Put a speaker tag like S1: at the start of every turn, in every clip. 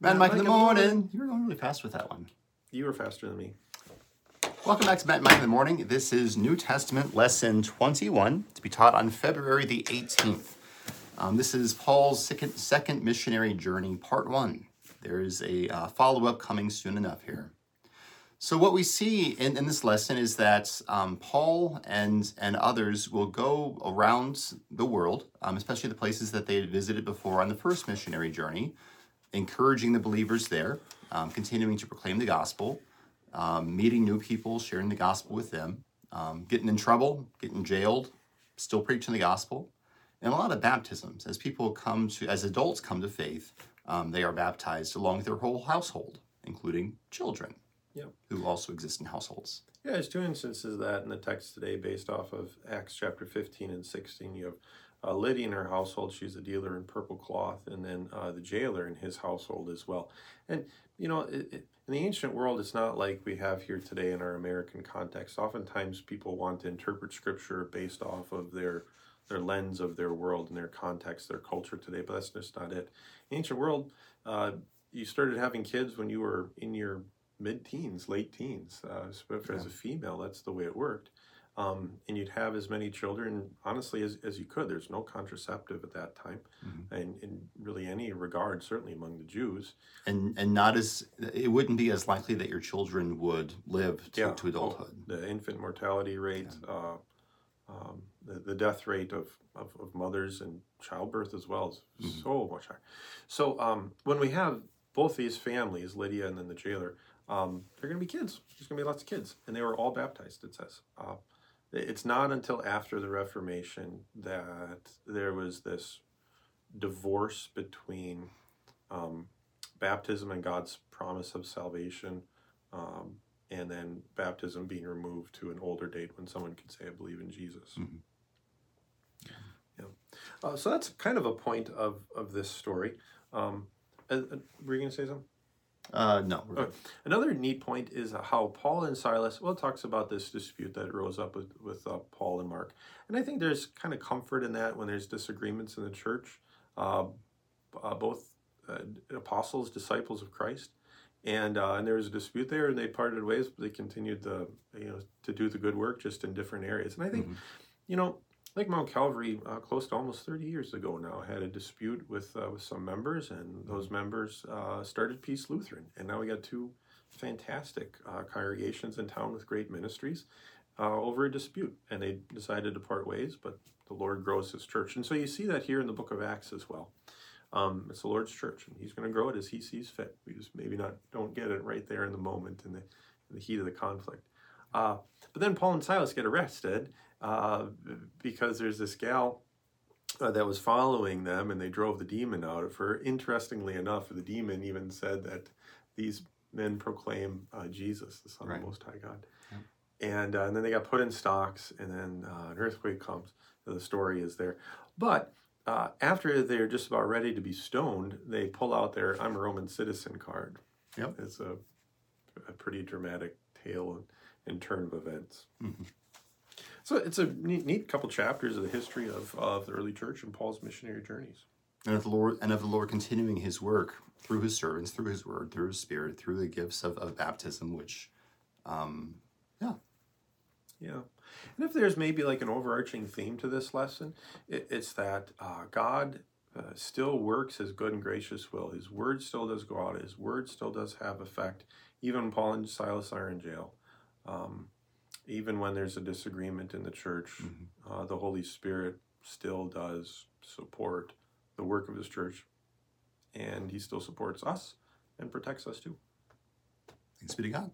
S1: Matt and Mike in the morning. You were going really fast with that one.
S2: You were faster than me.
S1: Welcome back to Matt and Mike in the morning. This is New Testament lesson 21 to be taught on February the 18th. Um, this is Paul's second, second missionary journey, part one. There is a uh, follow up coming soon enough here. So, what we see in, in this lesson is that um, Paul and, and others will go around the world, um, especially the places that they had visited before on the first missionary journey, encouraging the believers there, um, continuing to proclaim the gospel, um, meeting new people, sharing the gospel with them, um, getting in trouble, getting jailed, still preaching the gospel, and a lot of baptisms. As people come to, as adults come to faith, um, they are baptized along with their whole household, including children
S2: Yep.
S1: who also exist in households.
S2: Yeah, there's two instances of that in the text today based off of Acts chapter 15 and 16. You have uh, Lydia in her household, she's a dealer in purple cloth, and then uh, the jailer in his household as well. And, you know, it, it, in the ancient world, it's not like we have here today in our American context. Oftentimes people want to interpret scripture based off of their their lens of their world and their context, their culture today, but that's just not it. In ancient world, uh, you started having kids when you were in your mid-teens, late teens. Uh, if as a female, that's the way it worked. Um, and you'd have as many children, honestly, as, as you could. There's no contraceptive at that time, and in really any regard, certainly among the Jews.
S1: And and not as it wouldn't be as likely that your children would live to, to adulthood.
S2: The infant mortality rate, uh, um, the, the death rate of, of, of mothers and childbirth as well is so much higher. So um, when we have both these families, Lydia and then the jailer, um, they're going to be kids. There's going to be lots of kids. And they were all baptized, it says. Uh, it's not until after the Reformation that there was this divorce between um, baptism and God's promise of salvation, um, and then baptism being removed to an older date when someone could say, "I believe in Jesus."
S1: Mhm.
S2: Yeah. Uh, so that's kind of a point of of this story. Um, uh, uh, were you going to say something?
S1: Uh, no.
S2: Okay. Another neat point is how Paul and Silas, well, talks about this dispute that rose up with, with uh, Paul and Mark. And I think there's kind of comfort in that when there's disagreements in the church. Uh, uh, both uh, apostles, disciples of Christ, and uh, and there was a dispute there, and they parted ways, but they continued to you know to do the good work just in different areas. And I think
S1: Mhm.
S2: you know like Mount Calvary, uh, close to almost 30 years ago now, had a dispute with uh, with some members, and those members uh, started Peace Lutheran, and now we got two fantastic uh, congregations in town with great ministries uh, over a dispute, and they decided to part ways, but the Lord grows His church, and so you see that here in the Book of Acts as well. Um, it's the Lord's church, and He's going to grow it as He sees fit. We just maybe not don't get it right there in the moment in the in the heat of the conflict. Uh, but then Paul and Silas get arrested uh, because there's this gal uh, that was following them and they drove the demon out of her. Interestingly enough, the demon even said that these men proclaim uh, Jesus, the Son of the Most High God.
S1: Yep.
S2: And, uh, and then they got put in stocks, and then uh, an earthquake comes. The story is there. But uh, after they're just about ready to be stoned, they pull out their I'm a Roman citizen card.
S1: Yep.
S2: It's a, a pretty dramatic tale and, and turn of events.
S1: Mhm.
S2: So it's a neat, neat couple chapters of the history of, of the early church and Paul's missionary journeys.
S1: And of the Lord and of the Lord continuing his work through his servants, through his word, through his spirit, through the gifts of, of baptism, which um yeah.
S2: Yeah. And if there's maybe like an overarching theme to this lesson, it, it's that uh, God uh, still works his good and gracious will. His word still does go out, his word still does have effect, even Paul and Silas are in jail. Um, even when there's a disagreement in the church,
S1: Mhm.
S2: uh, the Holy Spirit still does support the work of his church, and he still supports us and protects us too.
S1: Thanks be to God.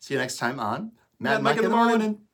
S1: See you next time on
S2: Matt and Mike in the morning.